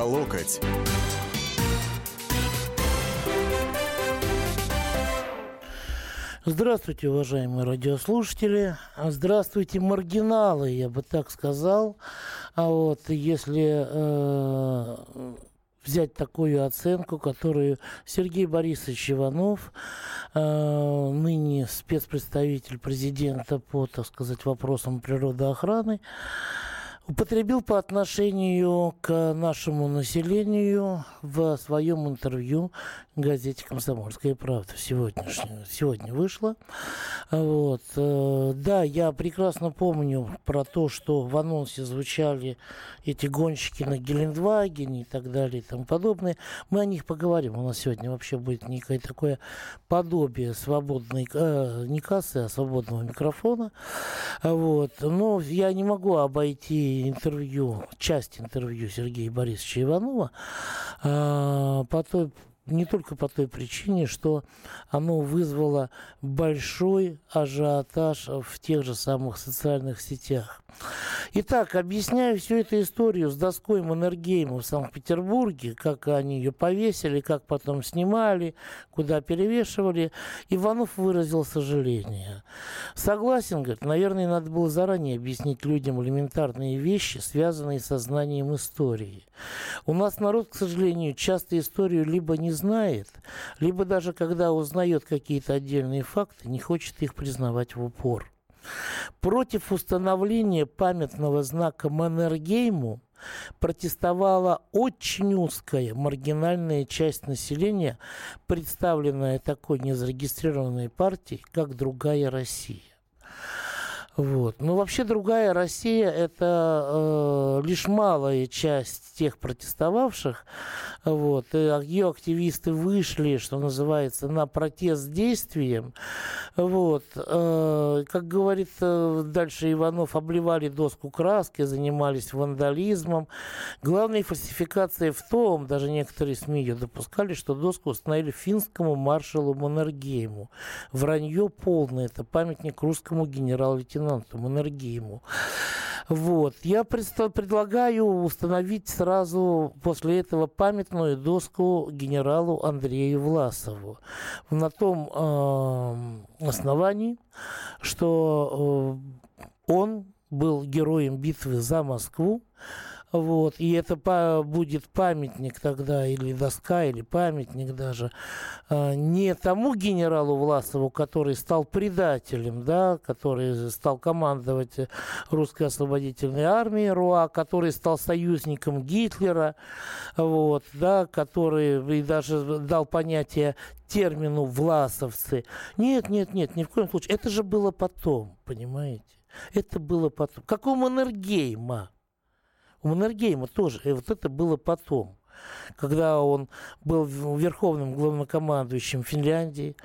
по локоть. Здравствуйте, уважаемые радиослушатели. Здравствуйте, маргиналы, я бы так сказал. А вот если э, взять такую оценку, которую Сергей Борисович Иванов, э, ныне спецпредставитель президента по, так сказать, вопросам природоохраны, употребил по отношению к нашему населению в своем интервью газете «Комсомольская правда» сегодняшнего, сегодня вышло. Вот. Э, да, я прекрасно помню про то, что в анонсе звучали эти гонщики на Гелендвагене и так далее и тому подобное. Мы о них поговорим. У нас сегодня вообще будет некое такое подобие свободной, э, не кассы, а свободного микрофона. Вот. Но я не могу обойти интервью, часть интервью Сергея Борисовича Иванова э, по той не только по той причине, что оно вызвало большой ажиотаж в тех же самых социальных сетях. Итак, объясняю всю эту историю с доской Маннергейма в Санкт-Петербурге, как они ее повесили, как потом снимали, куда перевешивали. Иванов выразил сожаление. Согласен, говорит, наверное, надо было заранее объяснить людям элементарные вещи, связанные со знанием истории. У нас народ, к сожалению, часто историю либо не знает, либо даже когда узнает какие-то отдельные факты, не хочет их признавать в упор. Против установления памятного знака Маннергейму протестовала очень узкая маргинальная часть населения, представленная такой незарегистрированной партией, как «Другая Россия». Вот. Но вообще другая Россия – это э, лишь малая часть тех протестовавших. Вот. И ее активисты вышли, что называется, на протест действием. Вот. Э, как говорит э, дальше Иванов, обливали доску краски, занимались вандализмом. Главная фальсификация в том, даже некоторые СМИ ее допускали, что доску установили финскому маршалу Маннергейму. Вранье полное. Это памятник русскому генерал-лейтенанту лейтенанту Маннергейму. Вот. Я предлагаю установить сразу после этого памятную доску генералу Андрею Власову. На том э, основании, что э, он был героем битвы за Москву, вот, и это по, будет памятник тогда, или доска, или памятник даже, э, не тому генералу Власову, который стал предателем, да, который стал командовать русской освободительной армией РУА, который стал союзником Гитлера, вот, да, который и даже дал понятие термину «власовцы». Нет, нет, нет, ни в коем случае. Это же было потом, понимаете? Это было потом. Как у Маннергейма. У Маннергейма тоже. И вот это было потом когда он был верховным главнокомандующим Финляндии,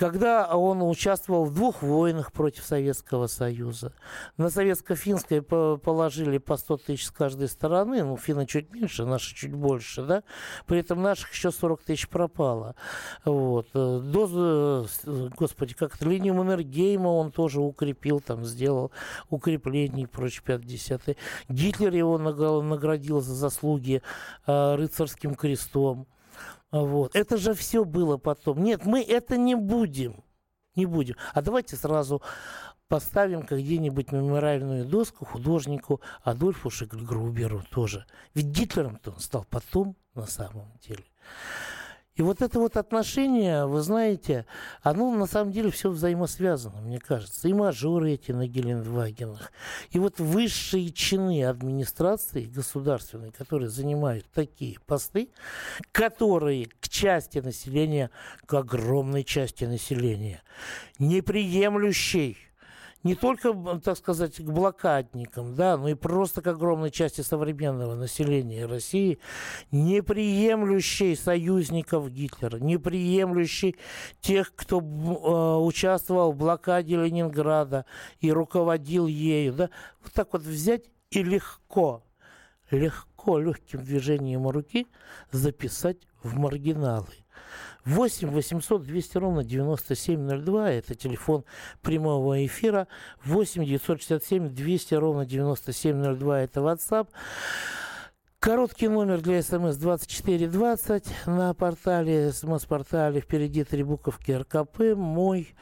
когда он участвовал в двух войнах против Советского Союза. На советско-финское положили по 100 тысяч с каждой стороны, ну, финны чуть меньше, наши чуть больше, да, при этом наших еще 40 тысяч пропало. Вот. Дозу, господи, как-то линию Маннергейма он тоже укрепил, там, сделал укрепление и прочее, 50 Гитлер его наградил за заслуги а, рыцарским крестом. Вот. Это же все было потом. Нет, мы это не будем. Не будем. А давайте сразу поставим где-нибудь мемориальную доску художнику Адольфу Шигльгруберу тоже. Ведь Гитлером-то он стал потом на самом деле. И вот это вот отношение, вы знаете, оно на самом деле все взаимосвязано, мне кажется. И мажоры эти на Гелендвагенах, и вот высшие чины администрации государственной, которые занимают такие посты, которые к части населения, к огромной части населения, неприемлющей не только, так сказать, к блокадникам, да, но и просто к огромной части современного населения России, не приемлющей союзников Гитлера, не приемлющей тех, кто э, участвовал в блокаде Ленинграда и руководил ею, да, вот так вот взять и легко, легко, легким движением руки записать в маргиналы. 8 800 200 ровно 9702. Это телефон прямого эфира. 8 967 200 ровно 9702. Это WhatsApp. Короткий номер для СМС 2420 на портале, СМС-портале впереди три буковки РКП. Мой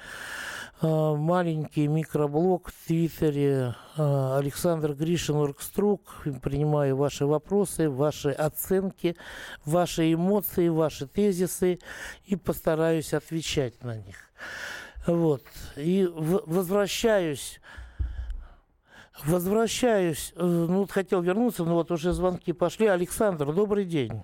маленький микроблог в Твиттере э, Александр Гришин Оргструк. Принимаю ваши вопросы, ваши оценки, ваши эмоции, ваши тезисы и постараюсь отвечать на них. Вот. И возвращаюсь Возвращаюсь. Э, Ну, вот хотел вернуться, но вот уже звонки пошли. Александр, добрый день.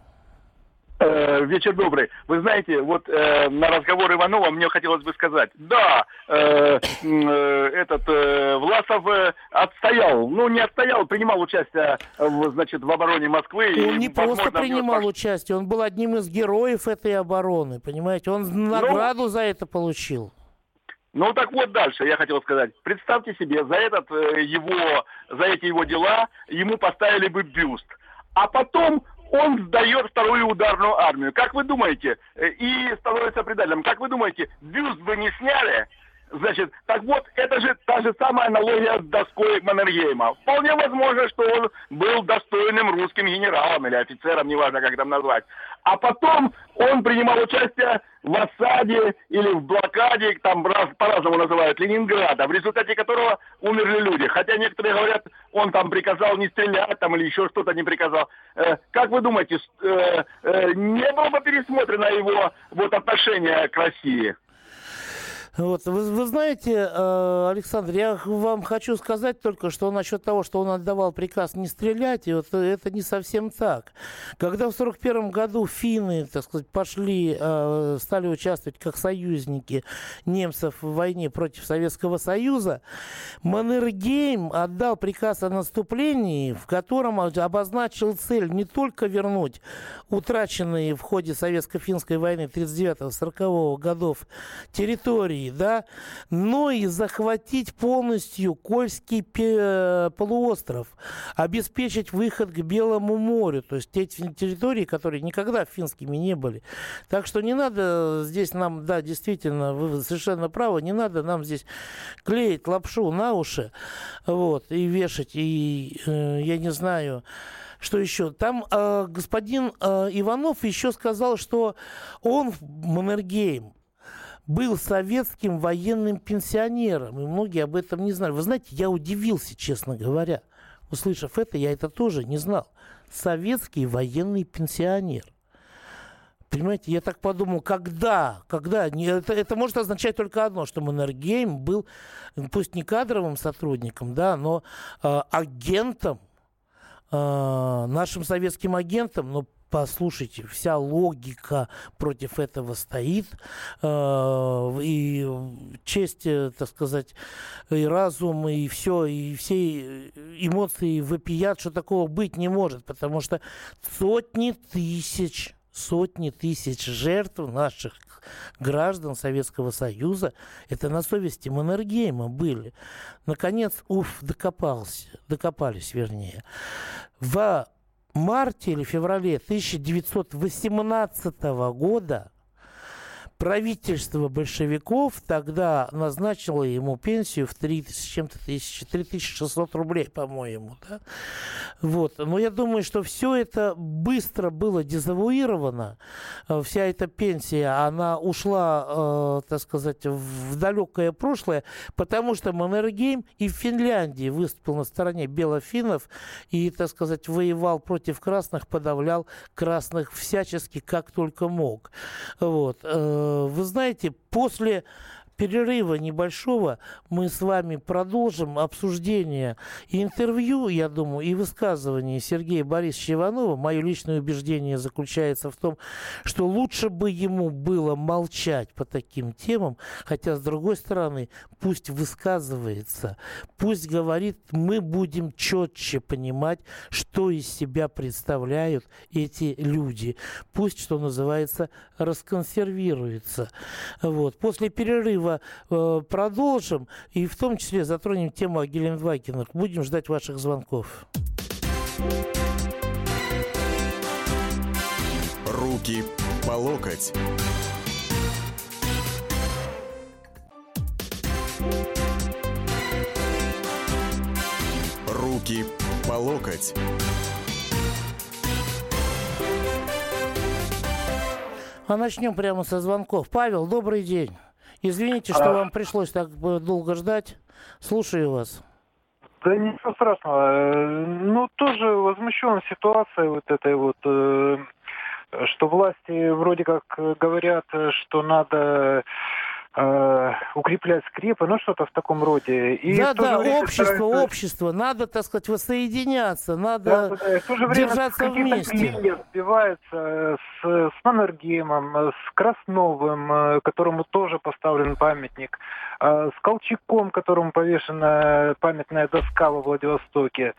Э, вечер добрый. Вы знаете, вот э, на разговор Иванова мне хотелось бы сказать, да, э, э, этот э, Власов э, отстоял, ну не отстоял, принимал участие, э, в, значит, в обороне Москвы. и, Он не просто него принимал пош- участие, он был одним из героев этой обороны, понимаете? Он награду за это получил. Ну так вот дальше, я хотел сказать. Представьте себе, за этот э, его, за эти его дела ему поставили бы бюст. А потом он сдает вторую ударную армию. Как вы думаете, э, и становится предателем, как вы думаете, бюст бы не сняли? Значит, так вот, это же та же самая аналогия с доской Маннергейма. Вполне возможно, что он был достойным русским генералом или офицером, неважно, как там назвать. А потом он принимал участие в осаде или в блокаде, там раз, по-разному называют, Ленинграда, в результате которого умерли люди. Хотя некоторые говорят, он там приказал не стрелять там или еще что-то не приказал. Э, как вы думаете, э, э, не было бы пересмотрено его вот отношение к России? Вот, вы, вы знаете, э, Александр, я вам хочу сказать только, что насчет того, что он отдавал приказ не стрелять, вот это не совсем так. Когда в 1941 году финны, так сказать, пошли, э, стали участвовать как союзники немцев в войне против Советского Союза, Маннергейм отдал приказ о наступлении, в котором обозначил цель не только вернуть утраченные в ходе советско-финской войны 39-40 годов территории, да, но и захватить полностью Кольский полуостров, обеспечить выход к Белому морю, то есть те территории, которые никогда финскими не были. Так что не надо здесь нам, да, действительно, вы совершенно правы, не надо нам здесь клеить лапшу на уши, вот, и вешать, и э, я не знаю, что еще? Там э, господин э, Иванов еще сказал, что он, Маннергейм, был советским военным пенсионером, и многие об этом не знали. Вы знаете, я удивился, честно говоря. Услышав это, я это тоже не знал. Советский военный пенсионер. Понимаете, я так подумал, когда, когда, это, это может означать только одно, что Маннергейм был, пусть не кадровым сотрудником, да, но э, агентом, э, нашим советским агентом, но послушайте, вся логика против этого стоит, э, и честь, э, так сказать, и разум, и все, и все эмоции вопият, что такого быть не может, потому что сотни тысяч сотни тысяч жертв наших граждан Советского Союза, это на совести Маннергейма были. Наконец, уф, докопался, докопались, вернее. В марте или феврале 1918 года правительство большевиков тогда назначило ему пенсию в 3 с чем-то тысячи, 3600 рублей, по-моему, да? Вот. Но я думаю, что все это быстро было дезавуировано. Э, Вся эта пенсия, она ушла, э, так сказать, в далекое прошлое, потому что Маннергейм и в Финляндии выступил на стороне белофиннов и, так сказать, воевал против красных, подавлял красных всячески, как только мог. Вот. Э, Вы знаете, после перерыва небольшого мы с вами продолжим обсуждение и интервью, я думаю, и высказывание Сергея Борисовича Иванова. Мое личное убеждение заключается в том, что лучше бы ему было молчать по таким темам, хотя, с другой стороны, пусть высказывается, пусть говорит, мы будем четче понимать, что из себя представляют эти люди. Пусть, что называется, расконсервируется. Вот. После перерыва Киева э, продолжим и в том числе затронем тему о Гелендвагенах. Будем ждать ваших звонков. Руки по локоть. Руки по локоть. А начнем прямо со звонков. Павел, добрый день. Извините, что а... вам пришлось так долго ждать. Слушаю вас. Да ничего страшного. Э, ну, тоже возмущен ситуацией вот этой вот, э, что власти вроде как говорят, что надо э, укреплять скрепы, ну что-то в таком роде. И да, да, общество, стараются... общество, надо, так сказать, воссоединяться, надо да, да, да. в то же время держаться вместе. сбиваются с, с Маннергеймом, с Красновым, э, которому тоже поставлен памятник, э, с Колчаком, которому повешена памятная доска во Владивостоке.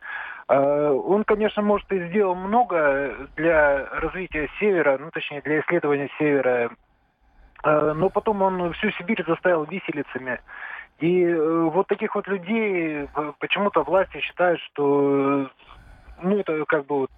Э, он, конечно, может и сделал много для развития Севера, ну, точнее, для исследования Севера Э, но потом он всю Сибирь заставил виселицами. И э, вот таких вот людей э, почему-то власти считают, что ну это как бы вот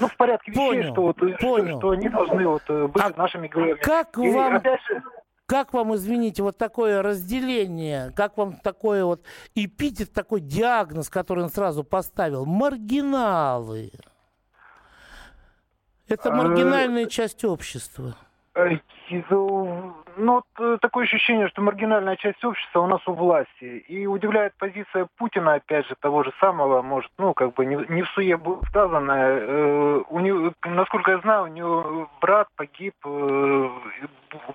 ну, в порядке вещей, понял, что, вот, понял. Что, что они должны вот, быть а нашими героями. Как И, вам, опять же, как вам, извините, вот такое разделение, как вам такое вот эпитет, такой диагноз, который он сразу поставил? Маргиналы. Это маргинальная часть общества. Ну, вот э, такое ощущение, что маргинальная часть общества у нас у власти. И удивляет позиция Путина, опять же, того же самого, может, ну, как бы не, не в суе будет сказано. Э, у него, насколько я знаю, у него брат погиб, э,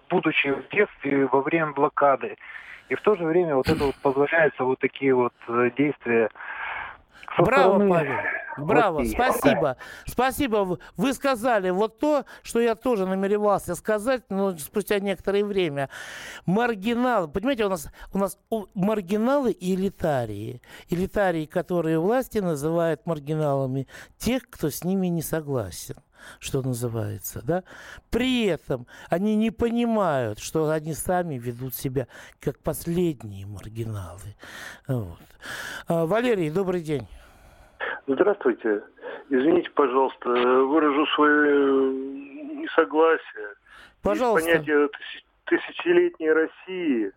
будучи в детстве во время блокады. И в то же время вот это вот позволяется вот такие вот действия Браво, стороны... Павел. Браво, вот спасибо. Спасибо. Вы сказали вот то, что я тоже намеревался сказать, но спустя некоторое время. Маргиналы. Понимаете, у нас, у нас маргиналы и элитарии. Элитарии, которые власти называют маргиналами тех, кто с ними не согласен что называется, да, при этом они не понимают, что они сами ведут себя как последние маргиналы. Вот. А, Валерий, добрый день. Здравствуйте. Извините, пожалуйста, выражу свое несогласие. Пожалуйста. Есть понятие тысячелетней России,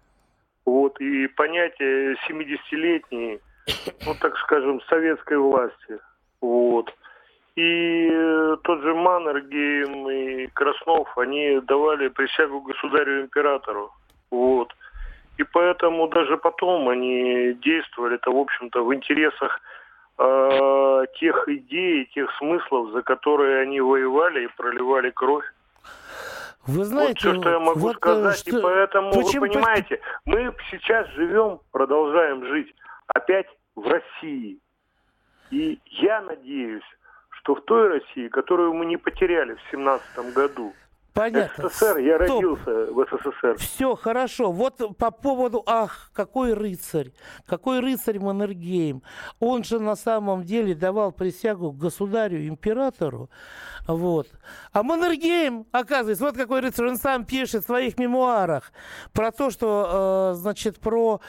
вот, и понятие 70-летней, ну, так скажем, советской власти. Вот. И тот же Маннергейм и Краснов, они давали присягу государю-императору. Вот. И поэтому даже потом они действовали это, в общем-то, в интересах э, тех идей, тех смыслов, за которые они воевали и проливали кровь. Вы знаете, вот все, что я могу вот, э, сказать. Что... И поэтому, Почему... вы понимаете, мы сейчас живем, продолжаем жить опять в России. И я надеюсь, что в той России, которую мы не потеряли в семнадцатом году, Понятно. СССР, я Стоп. родился в СССР. Все, хорошо. Вот по поводу, ах, какой рыцарь, какой рыцарь Маннергейм. Он же на самом деле давал присягу государю, императору. Вот. А Маннергейм, оказывается, вот какой рыцарь, он сам пишет в своих мемуарах про то, что, э, значит, про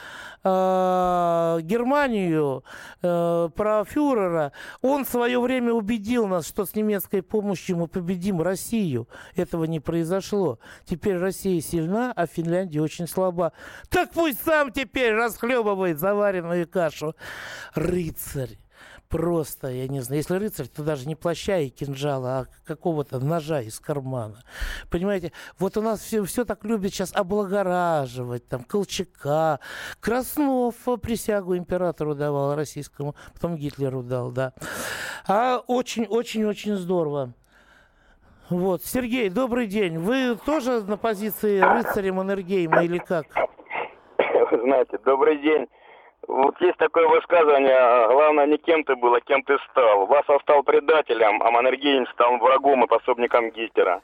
э, Германию, э, про фюрера. Он в свое время убедил нас, что с немецкой помощью мы победим Россию. Этого не произошло. Теперь Россия сильна, а Финляндия очень слаба. Так пусть сам теперь расхлебывает заваренную кашу. Рыцарь просто, я не знаю, если рыцарь, то даже не плаща и кинжала, а какого-то ножа из кармана. Понимаете, вот у нас все, все так любят сейчас облагораживать, там, Колчака. Краснов присягу императору давал российскому, потом Гитлеру дал, да. А очень-очень-очень здорово. Вот. Сергей, добрый день. Вы тоже на позиции рыцаря Маннергейма или как? Знаете, добрый день. Вот есть такое высказывание, главное не кем ты был, а кем ты стал. Васа стал предателем, а Маннергейм стал врагом и пособником Гитлера.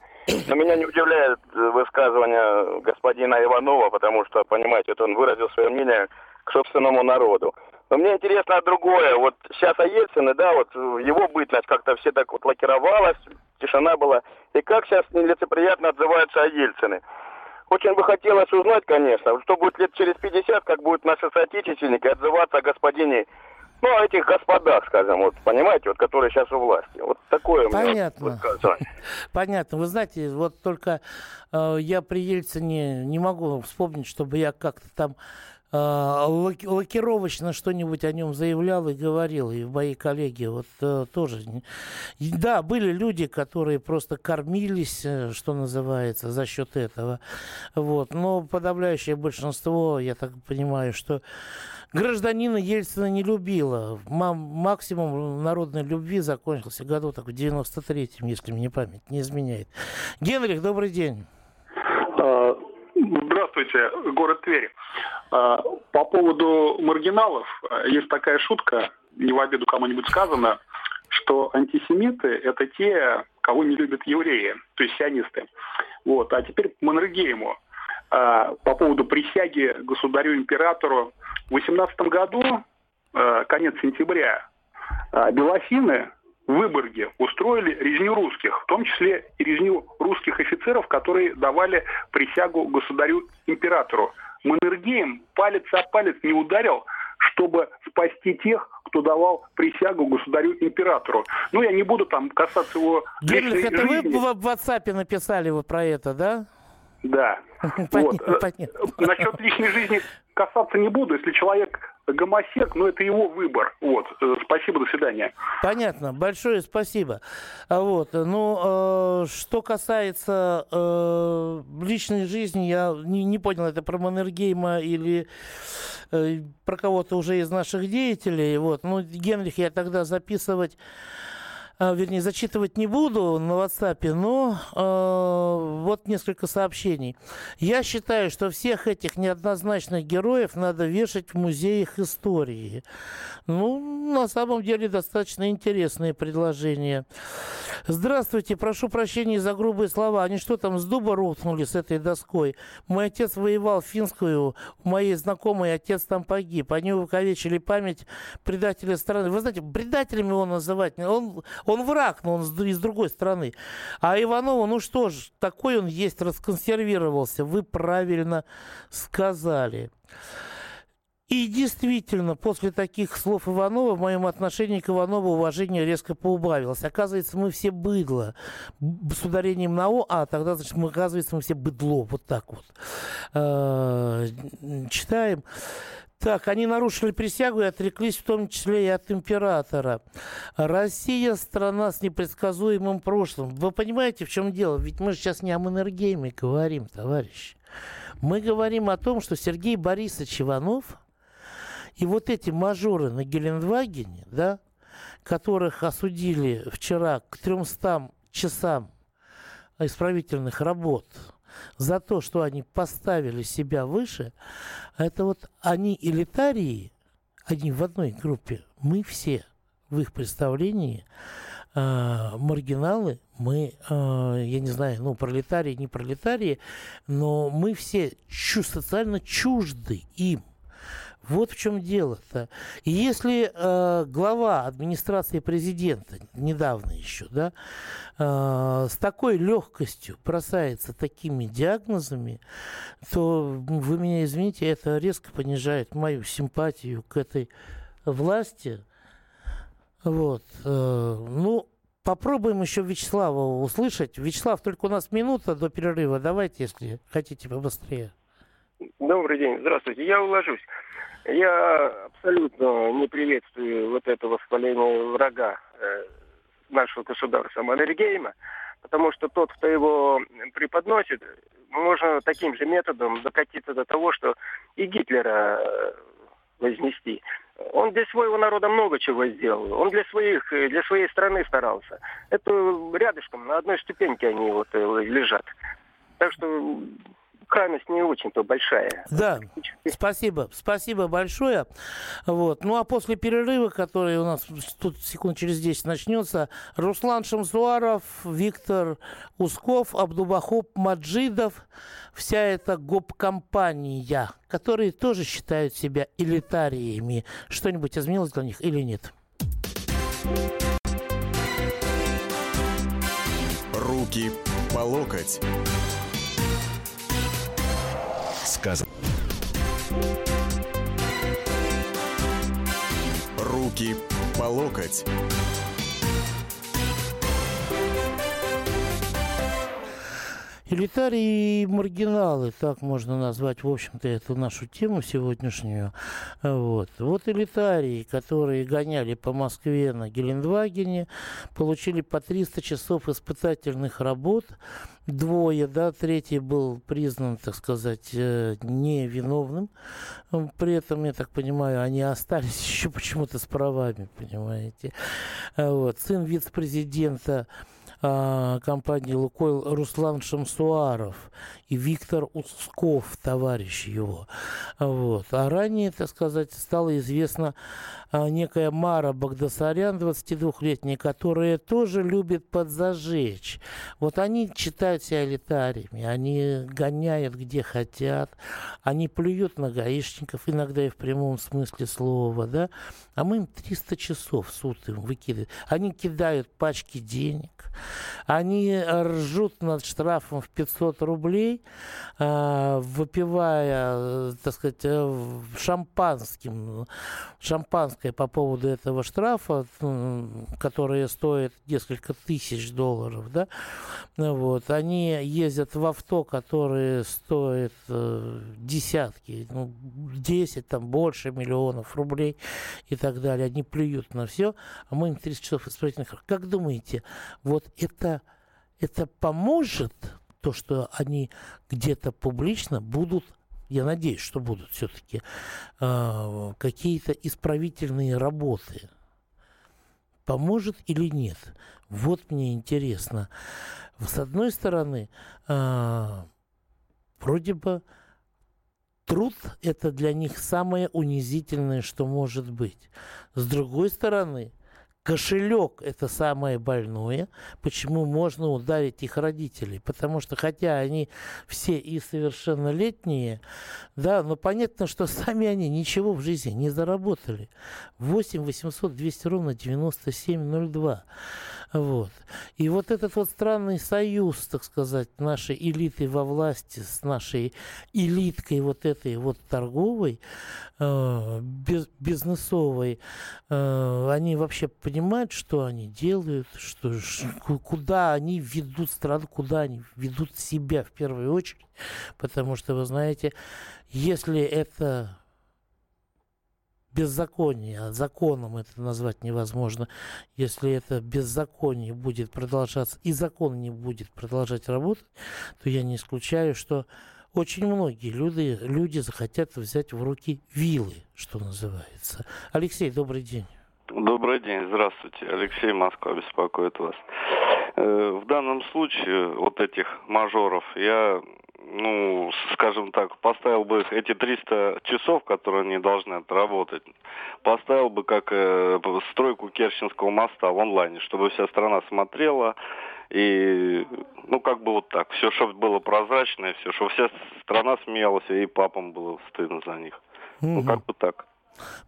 Но меня не удивляет высказывание господина Иванова, потому что, понимаете, вот он выразил свое мнение к собственному народу. Но мне интересно другое. Вот сейчас о Ельцине, да, вот его бытность как-то все так вот лакировалась, тишина была. И как сейчас нелицеприятно отзываются о Ельцине. Очень бы хотелось узнать, конечно, что будет лет через 50, как будут наши соотечественники отзываться о господине, ну, о этих господах, скажем, вот, понимаете, вот, которые сейчас у власти. Вот такое Понятно. Понятно. Вы знаете, вот только э, я при Ельцине не могу вспомнить, чтобы я как-то там лакировочно что-нибудь о нем заявлял и говорил, и мои коллеги вот э, тоже. Да, были люди, которые просто кормились, э, что называется, за счет этого. Вот. Но подавляющее большинство, я так понимаю, что гражданина Ельцина не любила. Максимум народной любви закончился году так в 93-м, если мне память не изменяет. Генрих, добрый день. Здравствуйте, город Тверь. А, по поводу маргиналов, а, есть такая шутка, не в обиду кому-нибудь сказано, что антисемиты – это те, кого не любят евреи, то есть сионисты. Вот. А теперь к Маннергейму. А, по поводу присяги государю-императору. В 18 году, конец сентября, белофины в Выборге устроили резню русских, в том числе и резню русских офицеров, которые давали присягу государю-императору. Маннергейм палец о палец не ударил, чтобы спасти тех, кто давал присягу государю-императору. Ну, я не буду там касаться его Генрих, это жизни. вы в WhatsApp написали вы про это, да? Да. Понятно, вот. понятно. Насчет личной жизни касаться не буду. Если человек гомосек, ну это его выбор. Вот. Э, спасибо, до свидания. Понятно. Большое спасибо. А вот. Ну, э, что касается э, личной жизни, я не, не понял, это про Маннергейма или э, про кого-то уже из наших деятелей. Вот. Ну, Генрих я тогда записывать вернее, зачитывать не буду на WhatsApp, но э, вот несколько сообщений. Я считаю, что всех этих неоднозначных героев надо вешать в музеях истории. Ну, на самом деле, достаточно интересные предложения. Здравствуйте, прошу прощения за грубые слова. Они что там, с дуба рухнули с этой доской? Мой отец воевал в Финскую, у моей знакомой отец там погиб. Они увековечили память предателя страны. Вы знаете, предателем его называть, он, он враг, но он из другой страны. А Иванова, ну что ж, такой он есть, расконсервировался. Вы правильно сказали. И действительно, после таких слов Иванова в моем отношении к Иванову уважение резко поубавилось. Оказывается, мы все быдло. С ударением на О, а тогда, значит, мы, оказывается, мы все быдло. Вот так вот. Э, читаем. Так, они нарушили присягу и отреклись в том числе и от императора. Россия – страна с непредсказуемым прошлым. Вы понимаете, в чем дело? Ведь мы же сейчас не о Маннергейме говорим, товарищи. Мы говорим о том, что Сергей Борисович Иванов и вот эти мажоры на Гелендвагене, да, которых осудили вчера к 300 часам исправительных работ – за то, что они поставили себя выше, это вот они элитарии, они в одной группе, мы все в их представлении э, маргиналы, мы, э, я не знаю, ну, пролетарии, не пролетарии, но мы все чу- социально чужды им. Вот в чем дело-то. И если э, глава администрации президента, недавно еще, да, э, с такой легкостью бросается такими диагнозами, то вы меня извините, это резко понижает мою симпатию к этой власти. Вот. Э, ну, попробуем еще Вячеслава услышать. Вячеслав, только у нас минута до перерыва. Давайте, если хотите, побыстрее. Добрый день, здравствуйте. Я уложусь. Я абсолютно не приветствую вот это воспаление врага э, нашего государства Маннергейма, потому что тот, кто его преподносит, можно таким же методом докатиться до того, что и Гитлера э, вознести. Он для своего народа много чего сделал. Он для своих, для своей страны старался. Это рядышком, на одной ступеньке они вот э, лежат. Так что крайность не очень-то большая. Да, спасибо, спасибо большое. Вот. Ну а после перерыва, который у нас тут секунд через 10 начнется, Руслан Шамсуаров, Виктор Усков, Абдубахоп Маджидов, вся эта гоп-компания, которые тоже считают себя элитариями. Что-нибудь изменилось для них или нет? Руки по локоть Руки по локоть. Элитарии и маргиналы, так можно назвать, в общем-то, эту нашу тему сегодняшнюю. Вот. вот элитарии, которые гоняли по Москве на Гелендвагене, получили по 300 часов испытательных работ, двое, да, третий был признан, так сказать, э, невиновным. При этом, я так понимаю, они остались еще почему-то с правами, понимаете. Вот. Сын вице-президента а, компании «Лукойл» Руслан Шамсуаров и Виктор Усков, товарищ его. Вот. А ранее, так сказать, стало известно а, некая Мара Багдасарян, 22-летняя, которая тоже любит подзажечь. Вот они читают себя элитариями, они гоняют где хотят, они плюют на гаишников, иногда и в прямом смысле слова, да, а мы им 300 часов в суд им выкидываем. Они кидают пачки денег, они ржут над штрафом в 500 рублей, а, выпивая, так сказать, э, шампанским, шампанское по поводу этого штрафа, которое стоит несколько тысяч долларов, да, вот, они ездят в авто, которые стоят э, десятки, ну, 10, там, больше миллионов рублей и так далее. Они плюют на все, а мы им 30 часов исправительных. Как думаете, вот это, это поможет, то, что они где-то публично будут я надеюсь, что будут все-таки э, какие-то исправительные работы. Поможет или нет? Вот мне интересно. С одной стороны, э, вроде бы труд это для них самое унизительное, что может быть. С другой стороны, Кошелек – это самое больное. Почему можно ударить их родителей? Потому что, хотя они все и совершеннолетние, да, но понятно, что сами они ничего в жизни не заработали. 8 800 200 ровно 9702. Вот. И вот этот вот странный союз, так сказать, нашей элиты во власти с нашей элиткой вот этой вот торговой, э, бизнесовой, э, они вообще понимают, что они делают, что, куда они ведут страну, куда они ведут себя в первую очередь. Потому что, вы знаете, если это беззаконие, а законом это назвать невозможно, если это беззаконие будет продолжаться и закон не будет продолжать работать, то я не исключаю, что очень многие люди, люди захотят взять в руки вилы, что называется. Алексей, добрый день. Добрый день, здравствуйте. Алексей Москва беспокоит вас. Э, в данном случае вот этих мажоров я ну, скажем так, поставил бы эти 300 часов, которые они должны отработать, поставил бы как э, стройку Керченского моста в онлайне, чтобы вся страна смотрела, и, ну, как бы вот так, все, чтобы было прозрачно, все, чтобы вся страна смеялась, и папам было стыдно за них. Угу. Ну, как бы так.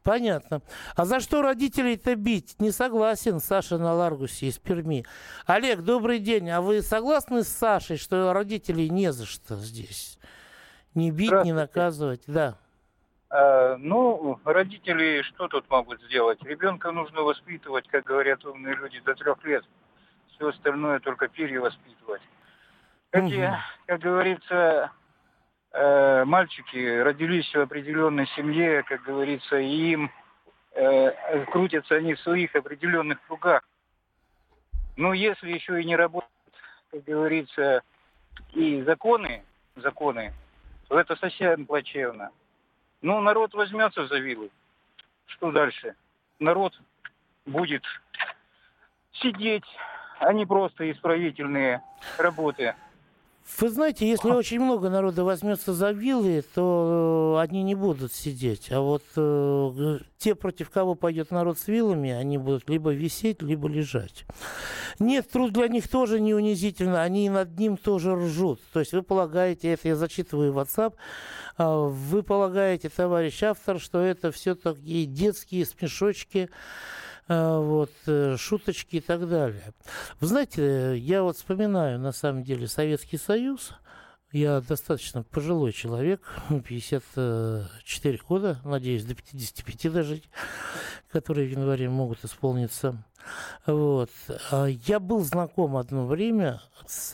Понятно. А за что родителей-то бить? Не согласен Саша на Ларгусе из Перми. Олег, добрый день. А вы согласны с Сашей, что родителей не за что здесь? Не бить, не наказывать? Да. А, ну, родители что тут могут сделать? Ребенка нужно воспитывать, как говорят умные люди, до трех лет. Все остальное только перевоспитывать. Как, угу. я, как говорится, э, мальчики родились в определенной семье, как говорится, и им э, крутятся они в своих определенных кругах. Но если еще и не работают, как говорится, и законы, законы, то это совсем плачевно. Ну, народ возьмется за вилы. Что дальше? Народ будет сидеть, а не просто исправительные работы. Вы знаете, если очень много народа возьмется за вилы, то э, они не будут сидеть. А вот э, те, против кого пойдет народ с вилами, они будут либо висеть, либо лежать. Нет, труд для них тоже не унизительно, они над ним тоже ржут. То есть вы полагаете, это я зачитываю WhatsApp, а, вы полагаете, товарищ автор, что это все такие детские смешочки, вот, э, шуточки и так далее. Вы знаете, я вот вспоминаю, на самом деле, Советский Союз, я достаточно пожилой человек, 54 года, надеюсь, до 55 дожить, которые в январе могут исполниться. Вот. А я был знаком одно время с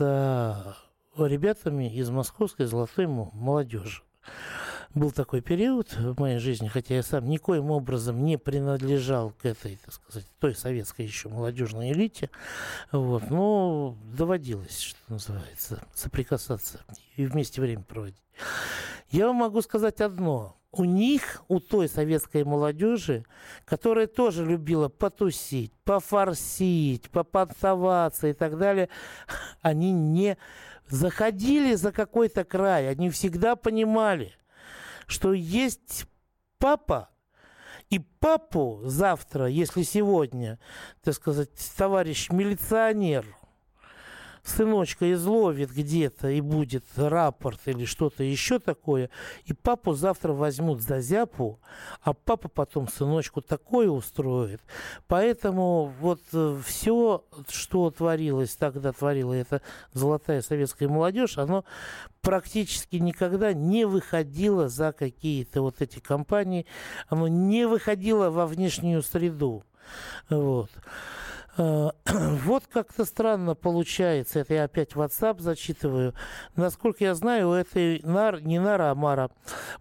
ребятами из московской золотой молодежи. Был такой период в моей жизни, хотя я сам никоим образом не принадлежал к этой, так сказать, той советской еще молодежной элите, вот, но доводилось, что называется, соприкасаться и вместе время проводить. Я вам могу сказать одно. У них, у той советской молодежи, которая тоже любила потусить, пофорсить, попонтоваться и так далее, они не заходили за какой-то край. Они всегда понимали, что есть папа, и папу завтра, если сегодня, так сказать, товарищ милиционер – сыночка изловит где-то и будет рапорт или что-то еще такое, и папу завтра возьмут за зяпу, а папа потом сыночку такое устроит. Поэтому вот э, все, что творилось тогда, творила эта золотая советская молодежь, оно практически никогда не выходило за какие-то вот эти компании, оно не выходило во внешнюю среду. Вот. Э, вот как-то странно получается. Это я опять WhatsApp зачитываю. Насколько я знаю, у этой нар, не Нара, а Мара,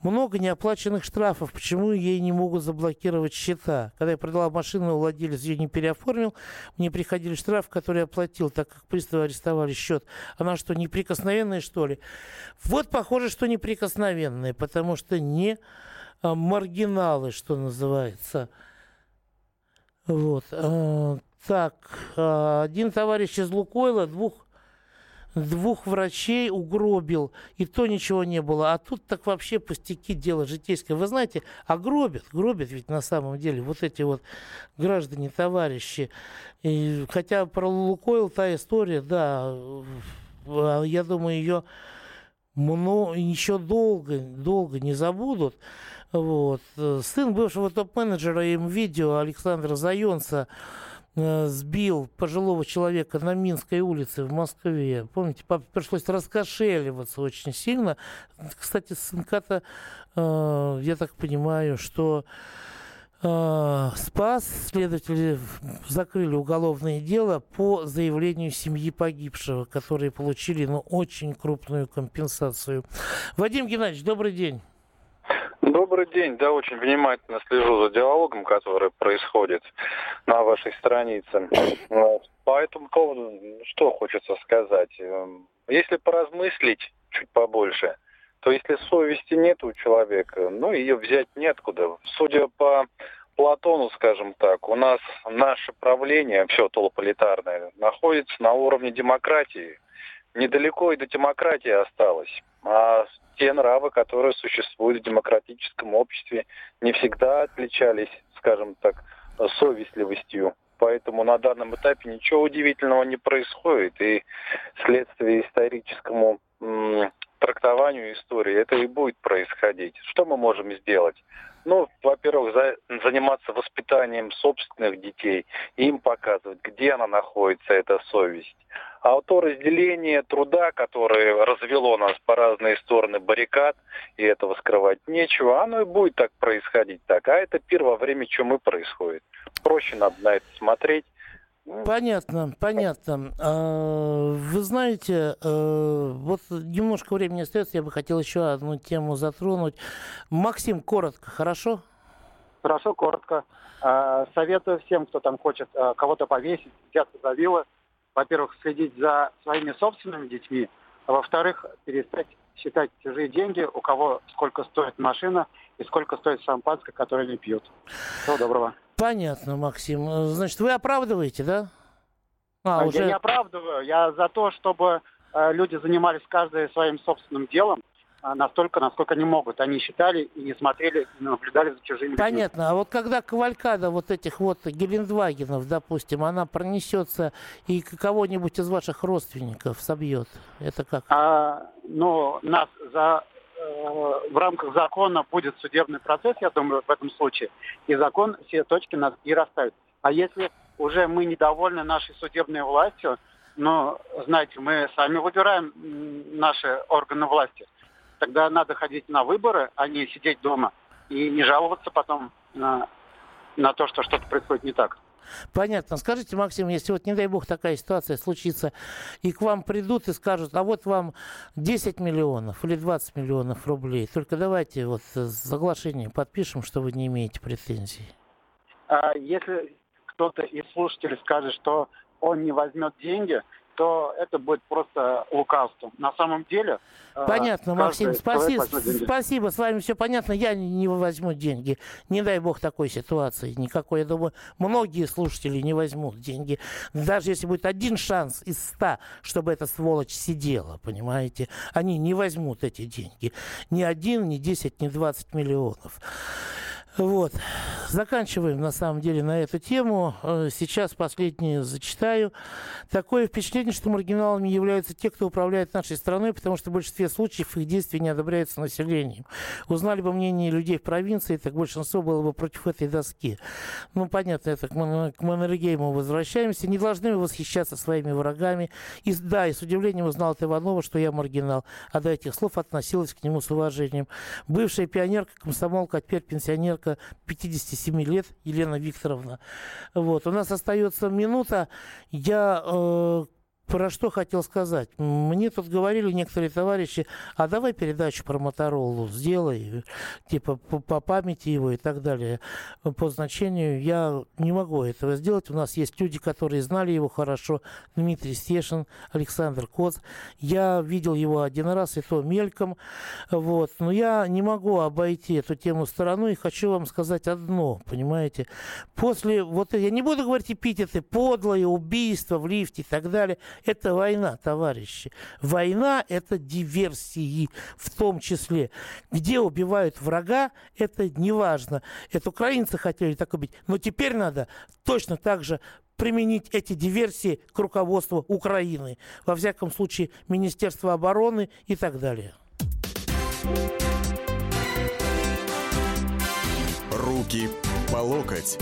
много неоплаченных штрафов. Почему ей не могут заблокировать счета? Когда я продала машину, владелец ее не переоформил, мне приходили штрафы, которые я платил, так как приставы арестовали счет. Она что, неприкосновенная, что ли? Вот похоже, что неприкосновенная, потому что не а, маргиналы, что называется. Вот. Так, а, один товарищ из Лукойла двух, двух врачей угробил, и то ничего не было. А тут так вообще пустяки дело житейское. Вы знаете, а гробят, гробят ведь на самом деле вот эти вот граждане, товарищи. И, хотя про Лукойл та история, да, а, я думаю, ее еще долго, долго не забудут. Вот. Сын бывшего топ-менеджера им видео Александра Зайонца Э, сбил пожилого человека на Минской улице в Москве. Помните, папе пришлось раскошеливаться очень сильно. Кстати, сынка-то, э, я так понимаю, что э, спас, следователи закрыли уголовное дело по заявлению семьи погибшего, которые получили ну, очень крупную компенсацию. Вадим Геннадьевич, добрый день. Добрый день. Да, очень внимательно слежу за диалогом, который происходит на вашей странице. По этому поводу что хочется сказать? Эм, если поразмыслить чуть побольше, то если совести нет у человека, ну, ее взять неоткуда. Судя по Платону, скажем так, у нас наше правление, все толполитарное, находится на уровне демократии. Недалеко и до демократии осталось. А те нравы, которые существуют в демократическом обществе, не всегда отличались, скажем так, совестливостью. Поэтому на данном этапе ничего удивительного не происходит. И следствие историческому трактованию истории это и будет происходить. Что мы можем сделать? Ну, во-первых, за, заниматься воспитанием собственных детей, им показывать, где она находится, эта совесть. А вот то разделение труда, которое развело нас по разные стороны баррикад, и этого скрывать нечего, оно и будет так происходить так. А это пир во время чумы происходит. Проще надо на это смотреть. Понятно, понятно. А, вы знаете, э, вот немножко времени остается, я бы хотел еще одну тему затронуть. Максим, коротко, хорошо? Хорошо, коротко. А, советую всем, кто там хочет а, кого-то повесить, взяться за вилы, во-первых, следить за своими собственными детьми, а во-вторых, перестать считать чужие деньги, у кого сколько стоит машина и сколько стоит шампанское, которое они пьют. Всего доброго. Понятно, Максим. Значит, вы оправдываете, да? А, я уже... не оправдываю. Я за то, чтобы э, люди занимались каждый своим собственным делом э, настолько, насколько они могут. Они считали и не смотрели, и наблюдали за чужими Понятно. Людьми. А вот когда кавалькада вот этих вот Гелендвагенов, допустим, она пронесется и кого-нибудь из ваших родственников собьет, это как? А, ну, нас за э, в рамках закона будет судебный процесс, я думаю, в этом случае, и закон все точки нас и расставит. А если уже мы недовольны нашей судебной властью, но, знаете, мы сами выбираем наши органы власти, тогда надо ходить на выборы, а не сидеть дома и не жаловаться потом на, на то, что что-то происходит не так. Понятно. Скажите, Максим, если вот, не дай бог, такая ситуация случится, и к вам придут и скажут, а вот вам 10 миллионов или 20 миллионов рублей, только давайте вот соглашение подпишем, что вы не имеете претензий. А если кто-то из слушателей скажет, что он не возьмет деньги, то это будет просто лукавство. На самом деле... Э, понятно, Максим, спасибо, спасибо, с вами все понятно. Я не возьму деньги. Не дай бог такой ситуации никакой. Я думаю, многие слушатели не возьмут деньги. Даже если будет один шанс из ста, чтобы эта сволочь сидела, понимаете, они не возьмут эти деньги. Ни один, ни десять, ни двадцать миллионов. Вот. Заканчиваем, на самом деле, на эту тему. Э, сейчас последнее зачитаю. Такое впечатление, что маргиналами являются те, кто управляет нашей страной, потому что в большинстве случаев их действия не одобряются населением. Узнали бы мнение людей в провинции, так большинство было бы против этой доски. Ну, понятно, это к, Мон- к Маннергейму возвращаемся. Не должны восхищаться своими врагами. И, да, и с удивлением узнал от Иванова, что я маргинал. А до этих слов относилась к нему с уважением. Бывшая пионерка, комсомолка, а теперь пенсионерка девушка 57 лет, Елена Викторовна. Вот. У нас остается минута. Я э, про что хотел сказать. Мне тут говорили некоторые товарищи, а давай передачу про Моторолу сделай, типа по, по памяти его и так далее, по значению. Я не могу этого сделать. У нас есть люди, которые знали его хорошо. Дмитрий Стешин, Александр Коц. Я видел его один раз, и то мельком. Вот. Но я не могу обойти эту тему стороной и хочу вам сказать одно, понимаете. После, вот я не буду говорить эпитеты, подлое убийство в лифте и так далее – это война, товарищи. Война – это диверсии в том числе. Где убивают врага, это не важно. Это украинцы хотели так убить. Но теперь надо точно так же применить эти диверсии к руководству Украины. Во всяком случае, Министерство обороны и так далее. Руки по локоть.